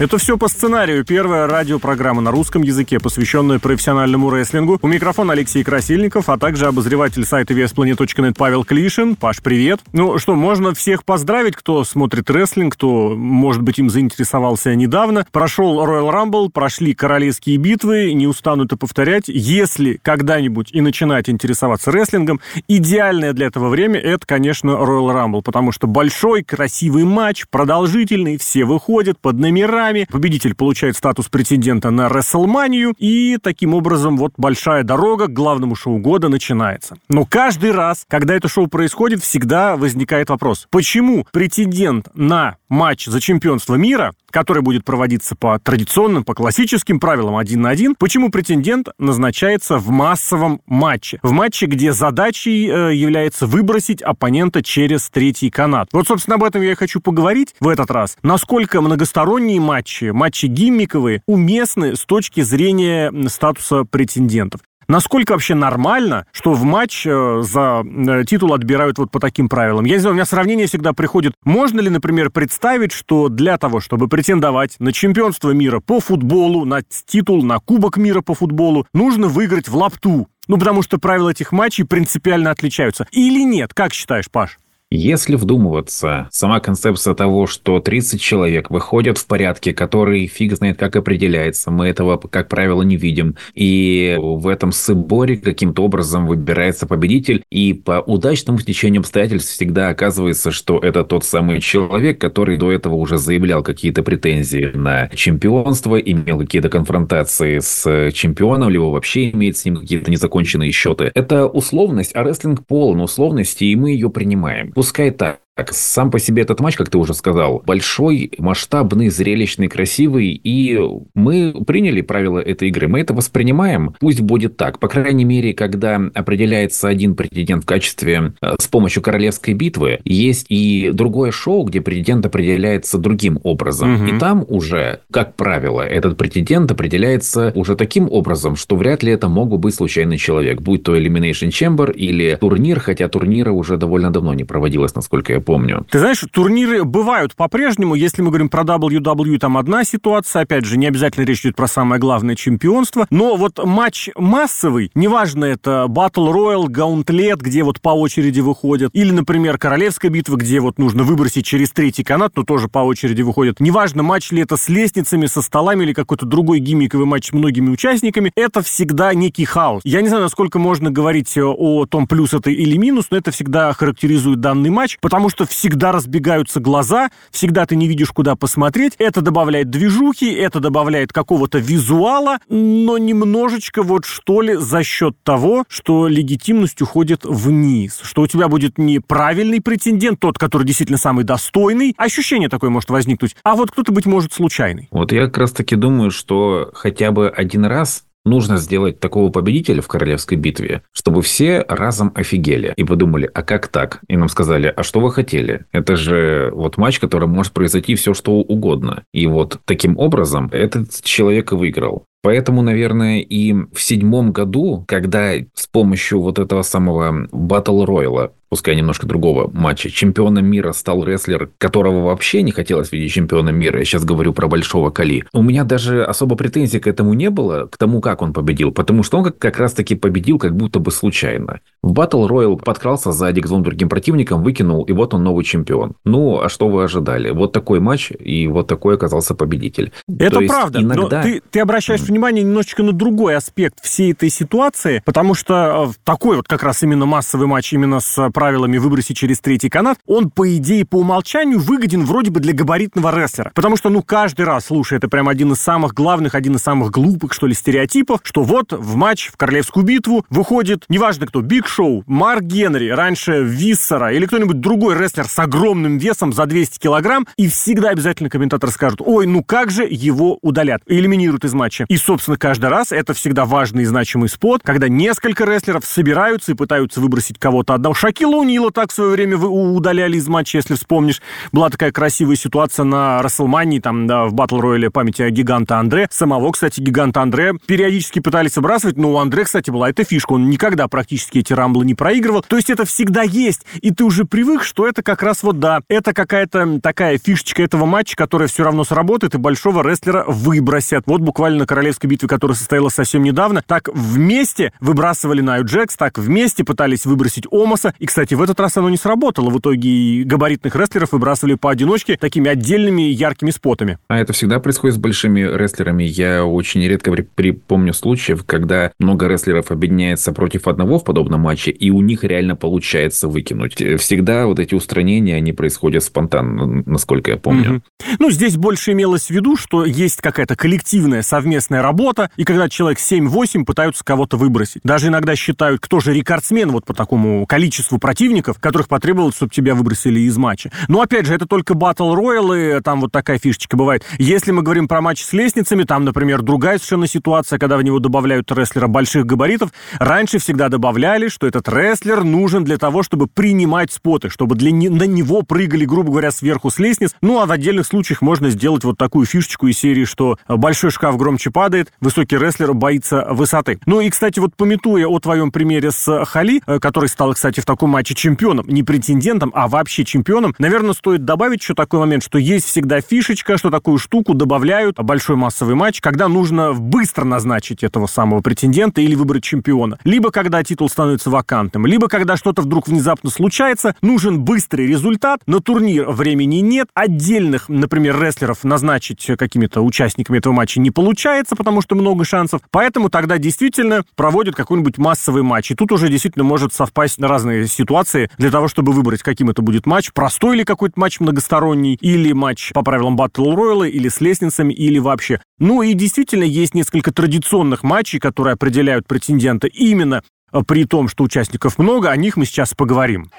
Это все по сценарию. Первая радиопрограмма на русском языке, посвященная профессиональному рестлингу. У микрофона Алексей Красильников, а также обозреватель сайта VSPlanet.net Павел Клишин. Паш, привет. Ну что, можно всех поздравить, кто смотрит рестлинг, кто, может быть, им заинтересовался недавно. Прошел Royal Rumble, прошли королевские битвы, не устану это повторять. Если когда-нибудь и начинать интересоваться рестлингом, идеальное для этого время это, конечно, Royal Rumble, потому что большой, красивый матч, продолжительный, все выходят под номерами, нами. Победитель получает статус претендента на Рестлманию, и таким образом вот большая дорога к главному шоу года начинается. Но каждый раз, когда это шоу происходит, всегда возникает вопрос, почему претендент на матч за чемпионство мира, который будет проводиться по традиционным, по классическим правилам один на один, почему претендент назначается в массовом матче? В матче, где задачей э, является выбросить оппонента через третий канат. Вот, собственно, об этом я и хочу поговорить в этот раз. Насколько многосторонние матчи, матчи гиммиковые, уместны с точки зрения статуса претендентов. Насколько вообще нормально, что в матч э, за э, титул отбирают вот по таким правилам? Я не знаю, у меня сравнение всегда приходит. Можно ли, например, представить, что для того, чтобы претендовать на чемпионство мира по футболу, на титул, на Кубок мира по футболу, нужно выиграть в лапту? Ну, потому что правила этих матчей принципиально отличаются. Или нет? Как считаешь, Паш? Если вдумываться, сама концепция того, что 30 человек выходят в порядке, который фиг знает как определяется, мы этого, как правило, не видим, и в этом сборе каким-то образом выбирается победитель, и по удачному стечению обстоятельств всегда оказывается, что это тот самый человек, который до этого уже заявлял какие-то претензии на чемпионство, имел какие-то конфронтации с чемпионом, либо вообще имеет с ним какие-то незаконченные счеты. Это условность, а рестлинг полон условности, и мы ее принимаем пускай так. Сам по себе этот матч, как ты уже сказал, большой, масштабный, зрелищный, красивый, и мы приняли правила этой игры, мы это воспринимаем, пусть будет так. По крайней мере, когда определяется один претендент в качестве э, с помощью королевской битвы, есть и другое шоу, где претендент определяется другим образом. Угу. И там уже, как правило, этот претендент определяется уже таким образом, что вряд ли это мог бы быть случайный человек, будь то Elimination Chamber или турнир, хотя турнира уже довольно давно не проводилось, насколько я помню. Ты знаешь, турниры бывают по-прежнему. Если мы говорим про WWE, там одна ситуация. Опять же, не обязательно речь идет про самое главное чемпионство. Но вот матч массовый, неважно, это Battle Royale, Gauntlet, где вот по очереди выходят, или, например, Королевская битва, где вот нужно выбросить через третий канат, но тоже по очереди выходят. Неважно, матч ли это с лестницами, со столами или какой-то другой гиммиковый матч с многими участниками, это всегда некий хаос. Я не знаю, насколько можно говорить о том, плюс это или минус, но это всегда характеризует данный матч, потому что всегда разбегаются глаза, всегда ты не видишь, куда посмотреть. Это добавляет движухи, это добавляет какого-то визуала, но немножечко вот что ли за счет того, что легитимность уходит вниз, что у тебя будет не правильный претендент, тот, который действительно самый достойный, ощущение такое может возникнуть, а вот кто-то, быть может, случайный. Вот я как раз таки думаю, что хотя бы один раз нужно сделать такого победителя в королевской битве, чтобы все разом офигели и подумали, а как так? И нам сказали, а что вы хотели? Это же вот матч, который может произойти все что угодно. И вот таким образом этот человек и выиграл. Поэтому, наверное, и в седьмом году, когда с помощью вот этого самого Battle Royale пускай немножко другого матча. Чемпионом мира стал рестлер, которого вообще не хотелось видеть чемпионом мира. Я сейчас говорю про Большого Кали. У меня даже особо претензий к этому не было, к тому, как он победил, потому что он как, как раз-таки победил как будто бы случайно. В Battle Royale подкрался сзади к двум другим противникам, выкинул, и вот он новый чемпион. Ну, а что вы ожидали? Вот такой матч, и вот такой оказался победитель. Это То правда, иногда... но ты, ты обращаешь. Внимание немножечко на другой аспект всей этой ситуации, потому что э, такой вот как раз именно массовый матч именно с правилами выбросить через третий канат, он, по идее, по умолчанию выгоден вроде бы для габаритного рестлера. Потому что, ну, каждый раз, слушай, это прям один из самых главных, один из самых глупых, что ли, стереотипов, что вот в матч, в королевскую битву выходит, неважно кто, Биг Шоу, Марк Генри, раньше Виссера или кто-нибудь другой рестлер с огромным весом за 200 килограмм, и всегда обязательно комментатор скажут, ой, ну как же его удалят, элиминируют из матча. И, собственно, каждый раз это всегда важный и значимый спот, когда несколько рестлеров собираются и пытаются выбросить кого-то одного. Шакил Шакила Нила так в свое время удаляли из матча, если вспомнишь. Была такая красивая ситуация на Расселмании, там, да, в Батл Рояле памяти о гиганта Андре. Самого, кстати, гиганта Андре периодически пытались сбрасывать, но у Андре, кстати, была эта фишка. Он никогда практически эти рамблы не проигрывал. То есть это всегда есть. И ты уже привык, что это как раз вот, да, это какая-то такая фишечка этого матча, которая все равно сработает, и большого рестлера выбросят. Вот буквально на королевской битве, которая состоялась совсем недавно, так вместе выбрасывали Наю Джекс, так вместе пытались выбросить Омаса. И, кстати, в этот раз оно не сработало. В итоге габаритных рестлеров выбрасывали поодиночке такими отдельными яркими спотами. А это всегда происходит с большими рестлерами. Я очень редко припомню случаев, когда много рестлеров объединяется против одного в подобном матче, и у них реально получается выкинуть. Всегда вот эти устранения, они происходят спонтанно, насколько я помню. Угу. Ну, здесь больше имелось в виду, что есть какая-то коллективная совместная работа, и когда человек 7-8 пытаются кого-то выбросить. Даже иногда считают, кто же рекордсмен вот по такому количеству противников, которых потребовалось, чтобы тебя выбросили из матча. Но, опять же, это только Battle Royale, там вот такая фишечка бывает. Если мы говорим про матч с лестницами, там, например, другая совершенно ситуация, когда в него добавляют рестлера больших габаритов. Раньше всегда добавляли, что этот рестлер нужен для того, чтобы принимать споты, чтобы для не, на него прыгали, грубо говоря, сверху с лестниц. Ну, а в отдельных случаях можно сделать вот такую фишечку из серии, что большой шкаф громче падает, высокий рестлер боится высоты. Ну и, кстати, вот пометуя о твоем примере с Хали, э, который стал, кстати, в таком матче чемпионом, не претендентом, а вообще чемпионом, наверное, стоит добавить еще такой момент, что есть всегда фишечка, что такую штуку добавляют большой массовый матч, когда нужно быстро назначить этого самого претендента или выбрать чемпиона. Либо когда титул становится вакантным, либо когда что-то вдруг внезапно случается, нужен быстрый результат, на турнир времени нет, отдельных, например, рестлеров назначить какими-то участниками этого матча не получается, потому что много шансов, поэтому тогда действительно проводят какой-нибудь массовый матч. И тут уже действительно может совпасть на разные ситуации для того, чтобы выбрать, каким это будет матч, простой ли какой-то матч многосторонний, или матч по правилам Battle Royale, или с лестницами, или вообще. Ну и действительно есть несколько традиционных матчей, которые определяют претендента именно при том, что участников много, о них мы сейчас поговорим.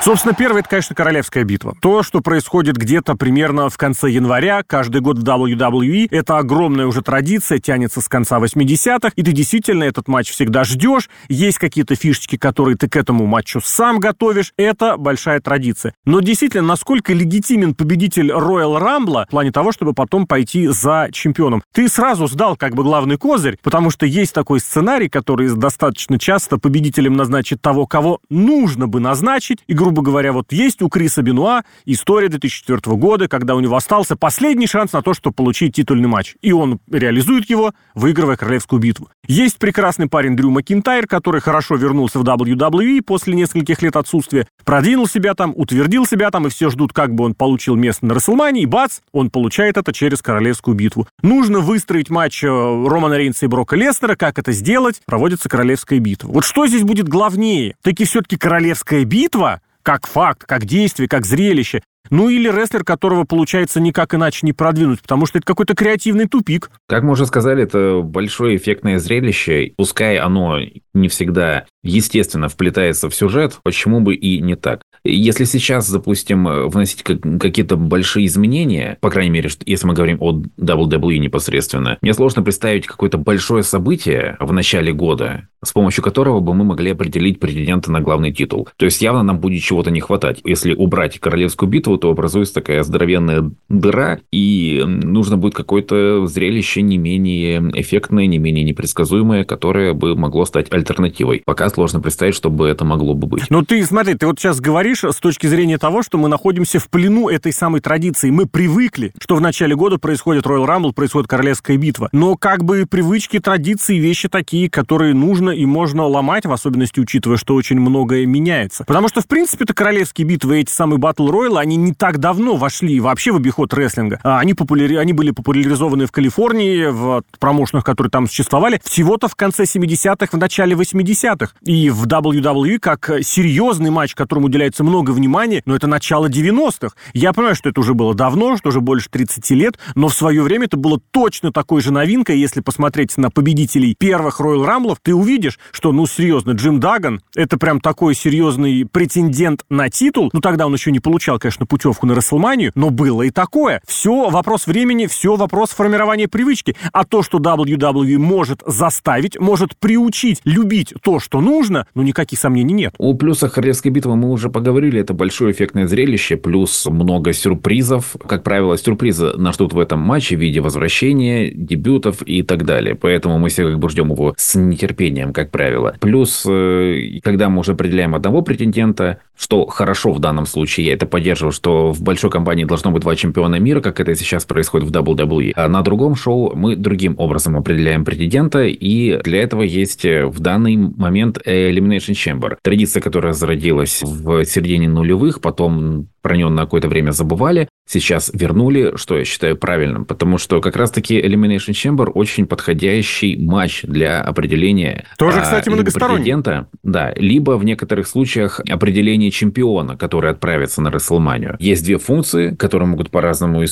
Собственно, первое, это, конечно, королевская битва. То, что происходит где-то примерно в конце января, каждый год в WWE, это огромная уже традиция, тянется с конца 80-х, и ты действительно этот матч всегда ждешь, есть какие-то фишечки, которые ты к этому матчу сам готовишь, это большая традиция. Но действительно, насколько легитимен победитель Royal Rumble в плане того, чтобы потом пойти за чемпионом? Ты сразу сдал как бы главный козырь, потому что есть такой сценарий, который достаточно часто победителем назначит того, кого нужно бы назначить, и, грубо говоря, вот есть у Криса Бенуа история 2004 года, когда у него остался последний шанс на то, чтобы получить титульный матч. И он реализует его, выигрывая королевскую битву. Есть прекрасный парень Дрю Макинтайр, который хорошо вернулся в WWE после нескольких лет отсутствия, продвинул себя там, утвердил себя там, и все ждут, как бы он получил место на Расселмане, и бац, он получает это через королевскую битву. Нужно выстроить матч э, Романа Рейнса и Брока Лестера. Как это сделать? Проводится королевская битва. Вот что здесь будет главнее? Таки все-таки королевская битва как факт, как действие, как зрелище. Ну или рестлер, которого получается никак иначе не продвинуть, потому что это какой-то креативный тупик. Как мы уже сказали, это большое эффектное зрелище. Пускай оно не всегда естественно вплетается в сюжет, почему бы и не так. Если сейчас, допустим, вносить какие-то большие изменения, по крайней мере, если мы говорим о WWE непосредственно, мне сложно представить какое-то большое событие в начале года, с помощью которого бы мы могли определить претендента на главный титул. То есть явно нам будет чего-то не хватать. Если убрать королевскую битву, то образуется такая здоровенная дыра, и нужно будет какое-то зрелище не менее эффектное, не менее непредсказуемое, которое бы могло стать альтернативой. Пока сложно представить, чтобы это могло бы быть. Ну ты смотри, ты вот сейчас говоришь с точки зрения того, что мы находимся в плену этой самой традиции. Мы привыкли, что в начале года происходит Royal Rumble, происходит Королевская битва. Но как бы привычки, традиции, вещи такие, которые нужно и можно ломать, в особенности учитывая, что очень многое меняется. Потому что, в принципе, это королевские битвы, эти самые Battle Royale, они не так давно вошли вообще в обиход рестлинга. А они, популяри... они были популяризованы в Калифорнии, в промоушенах, которые там существовали, всего-то в конце 70-х, в начале 80-х. И в WWE как серьезный матч, которому уделяется уделяется много внимания, но это начало 90-х. Я понимаю, что это уже было давно, что уже больше 30 лет, но в свое время это было точно такой же новинкой. Если посмотреть на победителей первых Royal Рамблов, ты увидишь, что, ну, серьезно, Джим Даган — это прям такой серьезный претендент на титул. Ну, тогда он еще не получал, конечно, путевку на Расселманию, но было и такое. Все вопрос времени, все вопрос формирования привычки. А то, что WWE может заставить, может приучить любить то, что нужно, ну, никаких сомнений нет. О плюсах Королевской битвы мы уже поговорили. Это большое эффектное зрелище, плюс много сюрпризов. Как правило, сюрпризы нас ждут в этом матче в виде возвращения, дебютов и так далее. Поэтому мы все как бы ждем его с нетерпением, как правило. Плюс, э, когда мы уже определяем одного претендента, что хорошо в данном случае, я это поддерживаю, что в большой компании должно быть два чемпиона мира, как это сейчас происходит в WWE. А на другом шоу мы другим образом определяем претендента, и для этого есть э, в данный момент Elimination Chamber. Традиция, которая зародилась в середине нулевых, потом про нее на какое-то время забывали, сейчас вернули, что я считаю правильным, потому что как раз-таки Elimination Chamber очень подходящий матч для определения Тоже, кстати, многосторонний. Да, либо в некоторых случаях определение чемпиона, который отправится на WrestleMania. Есть две функции, которые могут по-разному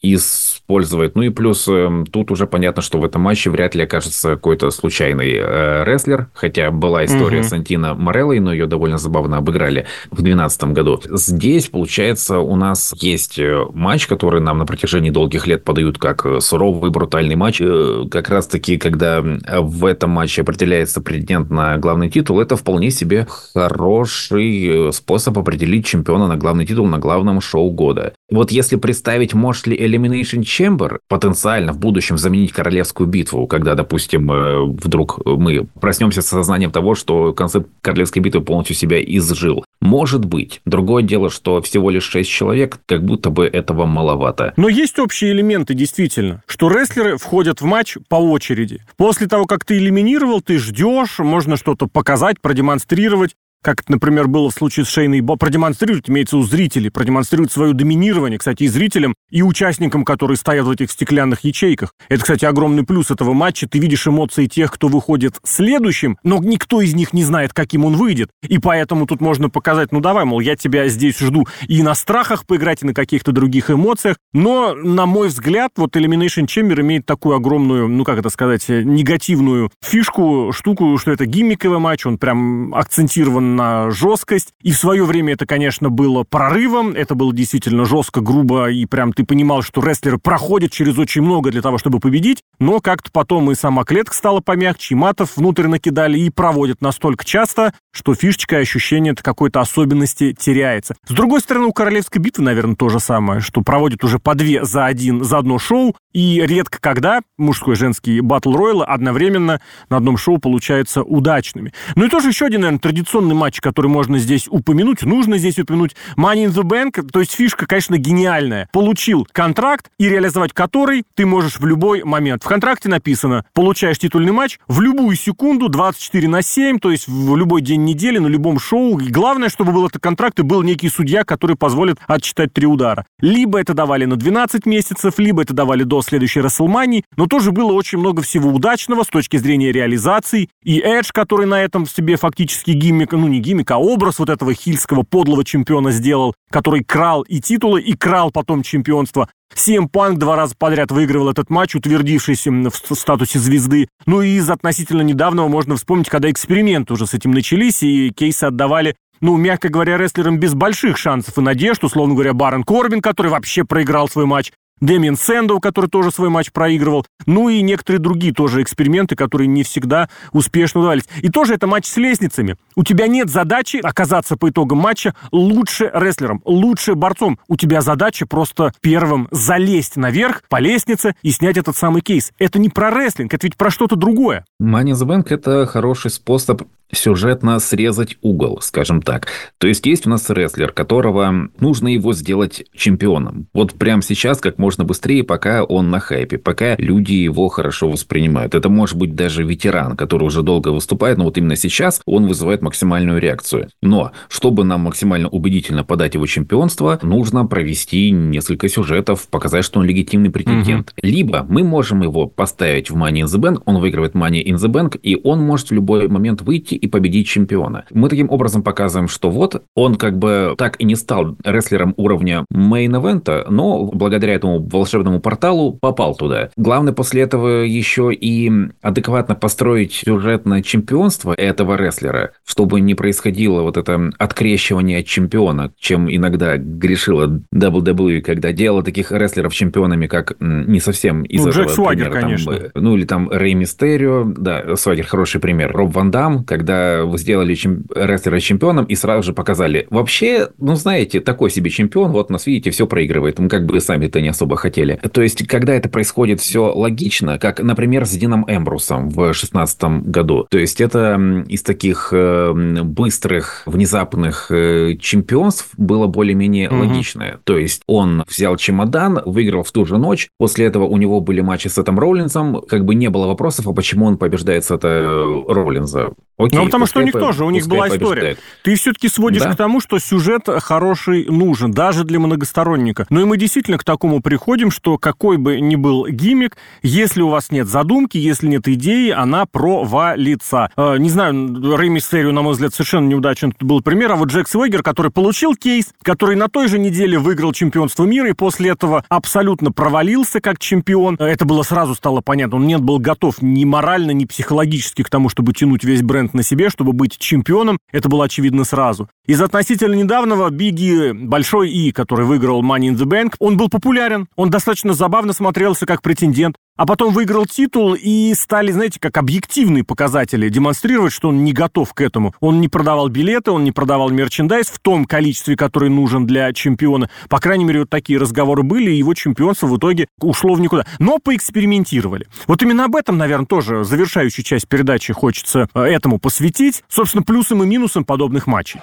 использовать. Ну и плюс э, тут уже понятно, что в этом матче вряд ли окажется какой-то случайный э, рестлер, хотя была история угу. с Антино Мореллой, но ее довольно забавно обыграли в 2012 году. Здесь, получается, у нас есть э, матч, который нам на протяжении долгих лет подают как э, суровый, брутальный матч. Э, как раз-таки, когда в этом матче определяется претендент на главный титул, это вполне себе хороший способ определить чемпиона на главный титул на главном шоу года. Вот если представить, может ли Elimination Chamber потенциально в будущем заменить королевскую битву, когда, допустим, э, вдруг мы проснемся с сознанием того, что концепт королевской битвы полностью себя изжил. Может быть. Другое дело, что всего лишь 6 человек, как будто бы этого маловато. Но есть общие элементы, действительно, что рестлеры входят в матч по очереди. После того, как ты элиминировал, ты ждешь, можно что-то показать, продемонстрировать как, например, было в случае с Шейной Бо, продемонстрировать, имеется у зрителей, продемонстрировать свое доминирование, кстати, и зрителям, и участникам, которые стоят в этих стеклянных ячейках. Это, кстати, огромный плюс этого матча. Ты видишь эмоции тех, кто выходит следующим, но никто из них не знает, каким он выйдет. И поэтому тут можно показать, ну давай, мол, я тебя здесь жду и на страхах поиграть, и на каких-то других эмоциях. Но, на мой взгляд, вот Elimination Chamber имеет такую огромную, ну как это сказать, негативную фишку, штуку, что это гиммиковый матч, он прям акцентирован на жесткость. И в свое время это, конечно, было прорывом. Это было действительно жестко, грубо, и прям ты понимал, что рестлеры проходят через очень много для того, чтобы победить. Но как-то потом и сама клетка стала помягче, и матов внутрь накидали, и проводят настолько часто, что фишечка и ощущение какой-то особенности теряется. С другой стороны, у Королевской битвы, наверное, то же самое, что проводят уже по две за один, за одно шоу, и редко когда мужской и женский батл роялы одновременно на одном шоу получаются удачными. Ну и тоже еще один, наверное, традиционный матч, который можно здесь упомянуть, нужно здесь упомянуть. Money in the Bank, то есть фишка, конечно, гениальная. Получил контракт, и реализовать который ты можешь в любой момент. В контракте написано, получаешь титульный матч в любую секунду, 24 на 7, то есть в любой день недели, на любом шоу. И главное, чтобы был этот контракт и был некий судья, который позволит отчитать три удара. Либо это давали на 12 месяцев, либо это давали до следующей Расселмании, но тоже было очень много всего удачного с точки зрения реализации. И Эдж, который на этом в себе фактически гиммик, ну не гиммик, а образ вот этого хильского подлого чемпиона сделал, который крал и титулы, и крал потом чемпионство. CM Панк два раза подряд выигрывал этот матч, утвердившись в статусе звезды. Ну и из относительно недавнего можно вспомнить, когда эксперименты уже с этим начались, и кейсы отдавали ну, мягко говоря, рестлерам без больших шансов и надежд, условно говоря, Барон Корбин, который вообще проиграл свой матч, Дэмиен Сэндоу, который тоже свой матч проигрывал, ну и некоторые другие тоже эксперименты, которые не всегда успешно удавались. И тоже это матч с лестницами. У тебя нет задачи оказаться по итогам матча лучше рестлером, лучше борцом. У тебя задача просто первым залезть наверх по лестнице и снять этот самый кейс. Это не про рестлинг, это ведь про что-то другое. Money in the Bank – это хороший способ сюжетно срезать угол, скажем так. То есть есть у нас рестлер, которого нужно его сделать чемпионом. Вот прямо сейчас, как можно быстрее, пока он на хайпе, пока люди его хорошо воспринимают. Это может быть даже ветеран, который уже долго выступает, но вот именно сейчас он вызывает максимальную реакцию. Но, чтобы нам максимально убедительно подать его чемпионство, нужно провести несколько сюжетов, показать, что он легитимный претендент. Угу. Либо мы можем его поставить в Money in the Bank, он выигрывает Money in the Bank, и он может в любой момент выйти и победить чемпиона. Мы таким образом показываем, что вот он как бы так и не стал рестлером уровня мейн-эвента, но благодаря этому волшебному порталу попал туда. Главное после этого еще и адекватно построить сюжетное чемпионство этого рестлера, чтобы не происходило вот это открещивание от чемпиона, чем иногда грешила WWE, когда делала таких рестлеров чемпионами, как не совсем из ну, Джек Свагер, примера, конечно. Там, ну, или там Рэй Мистерио, да, Свагер хороший пример. Роб Ван Дам, когда вы сделали чем... рестлера чемпионом и сразу же показали. Вообще, ну, знаете, такой себе чемпион, вот нас, видите, все проигрывает. Мы как бы сами-то не особо хотели. То есть, когда это происходит все логично, как, например, с Дином Эмбрусом в 2016 году. То есть, это из таких э, быстрых, внезапных э, чемпионств было более-менее угу. логичное. То есть, он взял чемодан, выиграл в ту же ночь. После этого у него были матчи с Сетом Роллинсом. Как бы не было вопросов, а почему он побеждает Сета э, Роллинза. Окей, ну, потому что у них тоже, у них была история. Побеждает. Ты все-таки сводишь да? к тому, что сюжет хороший нужен, даже для многосторонника. Ну и мы действительно к такому приходим, что какой бы ни был гиммик, если у вас нет задумки, если нет идеи, она провалится. Э, не знаю, Рэй Мистерио, на мой взгляд, совершенно неудачный был пример, а вот Джек Свегер, который получил кейс, который на той же неделе выиграл чемпионство мира и после этого абсолютно провалился как чемпион. Это было сразу стало понятно. Он не был готов ни морально, ни психологически к тому, чтобы тянуть весь бренд акцент на себе, чтобы быть чемпионом. Это было очевидно сразу. Из относительно недавнего Бигги Большой И, который выиграл Money in the Bank, он был популярен, он достаточно забавно смотрелся как претендент а потом выиграл титул и стали, знаете, как объективные показатели демонстрировать, что он не готов к этому. Он не продавал билеты, он не продавал мерчендайз в том количестве, который нужен для чемпиона. По крайней мере, вот такие разговоры были, и его чемпионство в итоге ушло в никуда. Но поэкспериментировали. Вот именно об этом, наверное, тоже завершающую часть передачи хочется э, этому посвятить. Собственно, плюсом и минусом подобных матчей.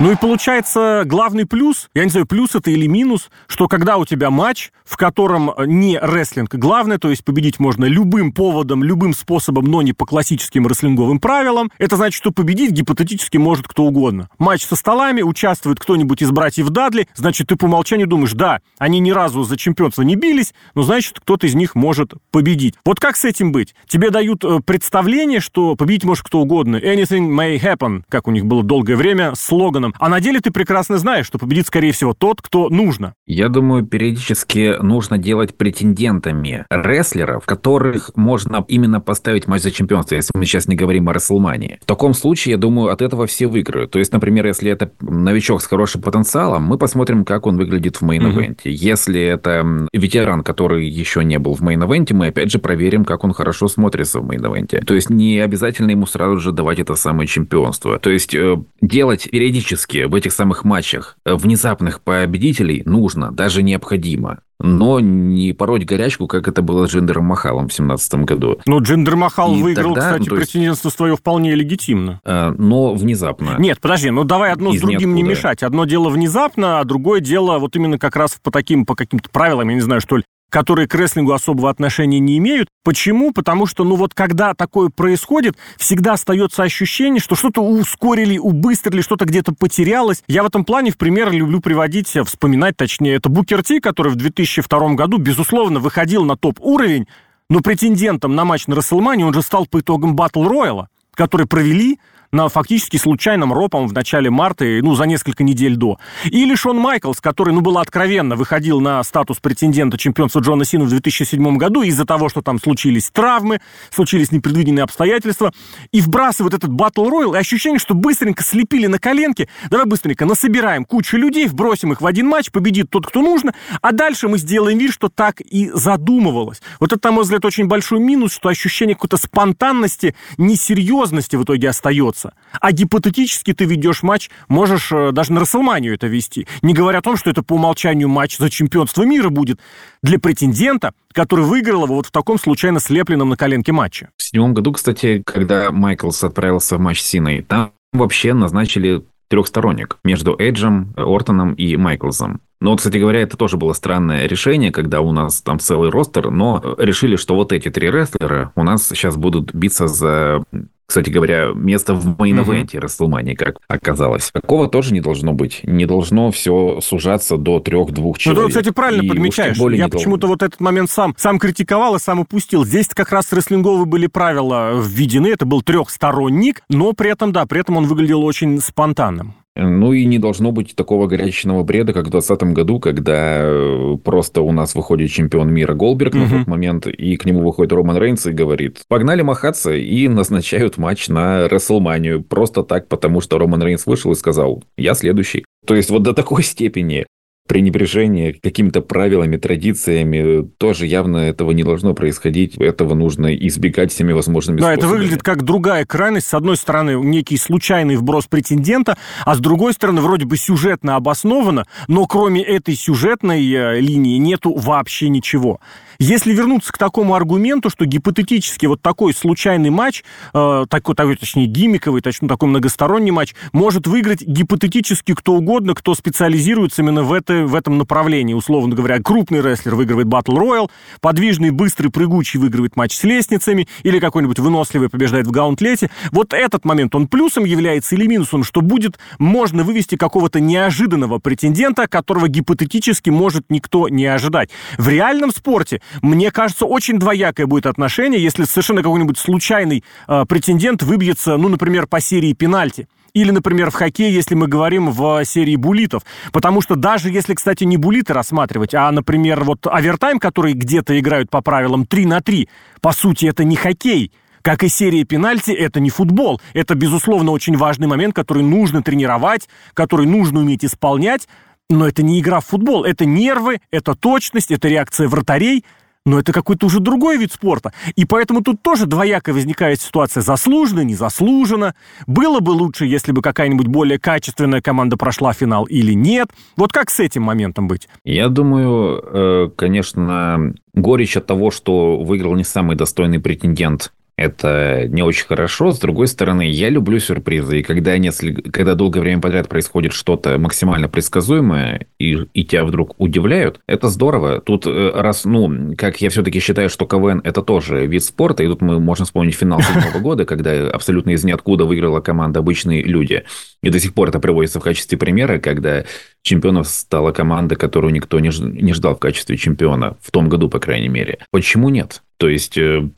Ну и получается главный плюс, я не знаю, плюс это или минус, что когда у тебя матч, в котором не рестлинг главное, то есть победить можно любым поводом, любым способом, но не по классическим рестлинговым правилам, это значит, что победить гипотетически может кто угодно. Матч со столами, участвует кто-нибудь из братьев Дадли, значит, ты по умолчанию думаешь, да, они ни разу за чемпионство не бились, но значит, кто-то из них может победить. Вот как с этим быть? Тебе дают э, представление, что победить может кто угодно. Anything may happen, как у них было долгое время, слоганом а на деле ты прекрасно знаешь, что победит, скорее всего, тот, кто нужно. Я думаю, периодически нужно делать претендентами рестлеров, которых можно именно поставить матч за чемпионство, если мы сейчас не говорим о Рестлмании. В таком случае, я думаю, от этого все выиграют. То есть, например, если это новичок с хорошим потенциалом, мы посмотрим, как он выглядит в мейн-эвенте. Mm-hmm. Если это ветеран, который еще не был в мейн-эвенте, мы опять же проверим, как он хорошо смотрится в мейн-эвенте. То есть, не обязательно ему сразу же давать это самое чемпионство. То есть, э, делать периодически в этих самых матчах внезапных победителей нужно, даже необходимо но не пороть горячку, как это было с Джиндером Махалом в 2017 году. Но Джиндер Махал и выиграл, тогда, кстати, ну, есть... претендентство свое вполне легитимно. Э, но внезапно. Нет, подожди, ну давай одно Из с другим ниоткуда. не мешать. Одно дело внезапно, а другое дело вот именно как раз по таким, по каким-то правилам, я не знаю, что ли, которые к рестлингу особого отношения не имеют. Почему? Потому что, ну вот, когда такое происходит, всегда остается ощущение, что что-то ускорили, убыстрили, что-то где-то потерялось. Я в этом плане, в пример, люблю приводить, вспоминать точнее, это Букер Ти, который в 2002 году, безусловно, выходил на топ-уровень, но претендентом на матч на Расселмане он же стал по итогам Батл Рояла, который провели на фактически случайном ропом в начале марта, ну, за несколько недель до. Или Шон Майклс, который, ну, было откровенно, выходил на статус претендента чемпионства Джона Сина в 2007 году из-за того, что там случились травмы, случились непредвиденные обстоятельства, и вбрасывает этот батл роял, и ощущение, что быстренько слепили на коленке, давай быстренько насобираем кучу людей, вбросим их в один матч, победит тот, кто нужно, а дальше мы сделаем вид, что так и задумывалось. Вот это, на мой взгляд, очень большой минус, что ощущение какой-то спонтанности, несерьезности в итоге остается остается. А гипотетически ты ведешь матч, можешь э, даже на Расселманию это вести. Не говоря о том, что это по умолчанию матч за чемпионство мира будет для претендента, который выиграл его вот в таком случайно слепленном на коленке матче. В седьмом году, кстати, когда Майклс отправился в матч с Синой, там вообще назначили трехсторонник между Эджем, Ортоном и Майклзом. Но, кстати говоря, это тоже было странное решение, когда у нас там целый ростер, но решили, что вот эти три рестлера у нас сейчас будут биться за кстати говоря, место в мейн-эвенте Рестлмании, как оказалось. Такого тоже не должно быть. Не должно все сужаться до трех-двух человек. Ну, ты, кстати, правильно и подмечаешь. Я почему-то вот этот момент сам, сам критиковал и сам упустил. Здесь как раз рестлинговые были правила введены. Это был трехсторонник, но при этом, да, при этом он выглядел очень спонтанным. Ну и не должно быть такого горячечного бреда, как в 2020 году, когда э, просто у нас выходит чемпион мира Голберг угу. на тот момент, и к нему выходит Роман Рейнс и говорит, погнали махаться, и назначают матч на Рестлманию. Просто так, потому что Роман Рейнс вышел и сказал, я следующий. То есть вот до такой степени пренебрежение какими-то правилами, традициями, тоже явно этого не должно происходить. Этого нужно избегать всеми возможными да, способами. это выглядит как другая крайность. С одной стороны, некий случайный вброс претендента, а с другой стороны, вроде бы сюжетно обосновано, но кроме этой сюжетной э, линии нету вообще ничего. Если вернуться к такому аргументу, что гипотетически вот такой случайный матч, э, такой, такой, точнее, гиммиковый, точнее, такой многосторонний матч, может выиграть гипотетически кто угодно, кто специализируется именно в, это, в этом направлении. Условно говоря, крупный рестлер выигрывает Battle Royal, подвижный, быстрый, прыгучий выигрывает матч с лестницами, или какой-нибудь выносливый побеждает в гаунтлете. Вот этот момент, он плюсом является или минусом, что будет, можно вывести какого-то неожиданного претендента, которого гипотетически может никто не ожидать. В реальном спорте мне кажется, очень двоякое будет отношение, если совершенно какой-нибудь случайный э, претендент выбьется, ну, например, по серии пенальти. Или, например, в хоккее, если мы говорим в серии булитов. Потому что даже если, кстати, не булиты рассматривать, а, например, вот овертайм, который где-то играют по правилам 3 на 3, по сути, это не хоккей. Как и серия пенальти, это не футбол. Это, безусловно, очень важный момент, который нужно тренировать, который нужно уметь исполнять. Но это не игра в футбол. Это нервы, это точность, это реакция вратарей – но это какой-то уже другой вид спорта. И поэтому тут тоже двоякая возникает ситуация. Заслуженно, незаслуженно. Было бы лучше, если бы какая-нибудь более качественная команда прошла финал или нет. Вот как с этим моментом быть? Я думаю, э, конечно, горечь от того, что выиграл не самый достойный претендент это не очень хорошо. С другой стороны, я люблю сюрпризы. И когда, несколько, когда долгое время подряд происходит что-то максимально предсказуемое, и, и тебя вдруг удивляют, это здорово. Тут э, раз, ну, как я все-таки считаю, что КВН это тоже вид спорта, и тут мы можем вспомнить финал седьмого года, когда абсолютно из ниоткуда выиграла команда «Обычные люди». И до сих пор это приводится в качестве примера, когда чемпионов стала команда, которую никто не ждал в качестве чемпиона, в том году, по крайней мере. Почему нет? То есть э,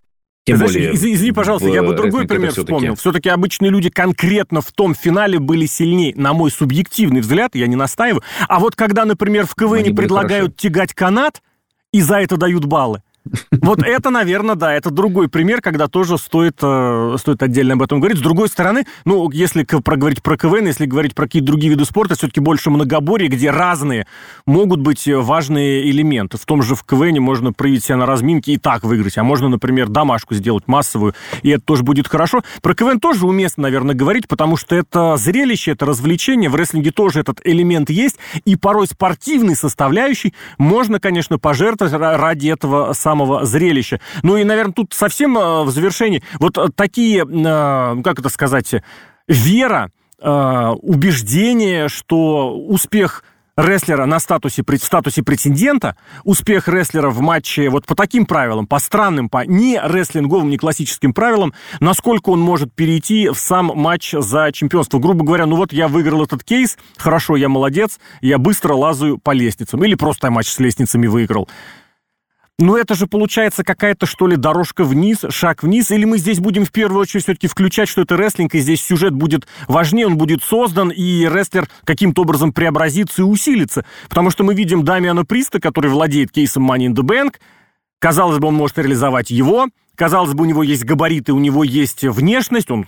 тем Знаешь, более, извини, извини, пожалуйста, я бы другой пример все-таки... вспомнил. Все-таки обычные люди конкретно в том финале были сильнее, на мой субъективный взгляд, я не настаиваю. А вот когда, например, в КВН предлагают хорошо. тягать канат, и за это дают баллы, вот это, наверное, да, это другой пример, когда тоже стоит, э, стоит отдельно об этом говорить. С другой стороны, ну, если проговорить про КВН, если говорить про какие-то другие виды спорта, все-таки больше многоборье, где разные могут быть важные элементы. В том же в КВН можно проявить себя на разминке и так выиграть, а можно, например, домашку сделать массовую, и это тоже будет хорошо. Про КВН тоже уместно, наверное, говорить, потому что это зрелище, это развлечение, в рестлинге тоже этот элемент есть, и порой спортивный составляющий можно, конечно, пожертвовать ради этого самого самого зрелища. Ну и, наверное, тут совсем э, в завершении вот э, такие, э, как это сказать, вера, убеждение, что успех рестлера на статусе, в статусе претендента, успех рестлера в матче вот по таким правилам, по странным, по не рестлинговым, не классическим правилам, насколько он может перейти в сам матч за чемпионство. Грубо говоря, ну вот я выиграл этот кейс, хорошо, я молодец, я быстро лазаю по лестницам. Или просто матч с лестницами выиграл. Ну, это же получается какая-то, что ли, дорожка вниз, шаг вниз, или мы здесь будем в первую очередь все-таки включать, что это рестлинг, и здесь сюжет будет важнее, он будет создан, и рестлер каким-то образом преобразится и усилится. Потому что мы видим Дамиана Приста, который владеет кейсом Money in the Bank, казалось бы, он может реализовать его, Казалось бы, у него есть габариты, у него есть внешность, он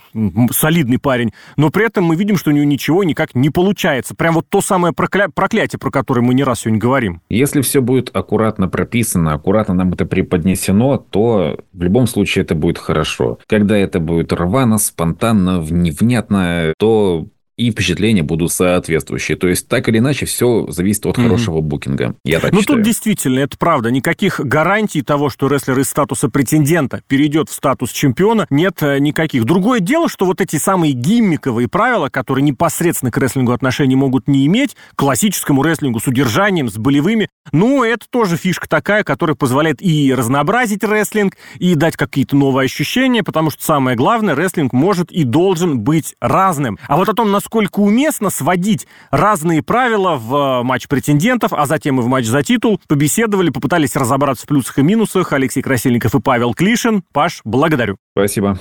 солидный парень, но при этом мы видим, что у него ничего никак не получается. Прям вот то самое прокля... проклятие, про которое мы не раз сегодня говорим. Если все будет аккуратно прописано, аккуратно нам это преподнесено, то в любом случае это будет хорошо. Когда это будет рвано, спонтанно, невнятно, то и впечатления будут соответствующие. То есть, так или иначе, все зависит от mm-hmm. хорошего букинга. Я так ну, тут действительно, это правда. Никаких гарантий того, что рестлер из статуса претендента перейдет в статус чемпиона, нет э, никаких. Другое дело, что вот эти самые гиммиковые правила, которые непосредственно к рестлингу отношения могут не иметь, классическому рестлингу с удержанием, с болевыми, ну, это тоже фишка такая, которая позволяет и разнообразить рестлинг, и дать какие-то новые ощущения, потому что самое главное, рестлинг может и должен быть разным. А вот о том, насколько уместно сводить разные правила в э, матч претендентов, а затем и в матч за титул, побеседовали, попытались разобраться в плюсах и минусах Алексей Красильников и Павел Клишин. Паш, благодарю. Спасибо.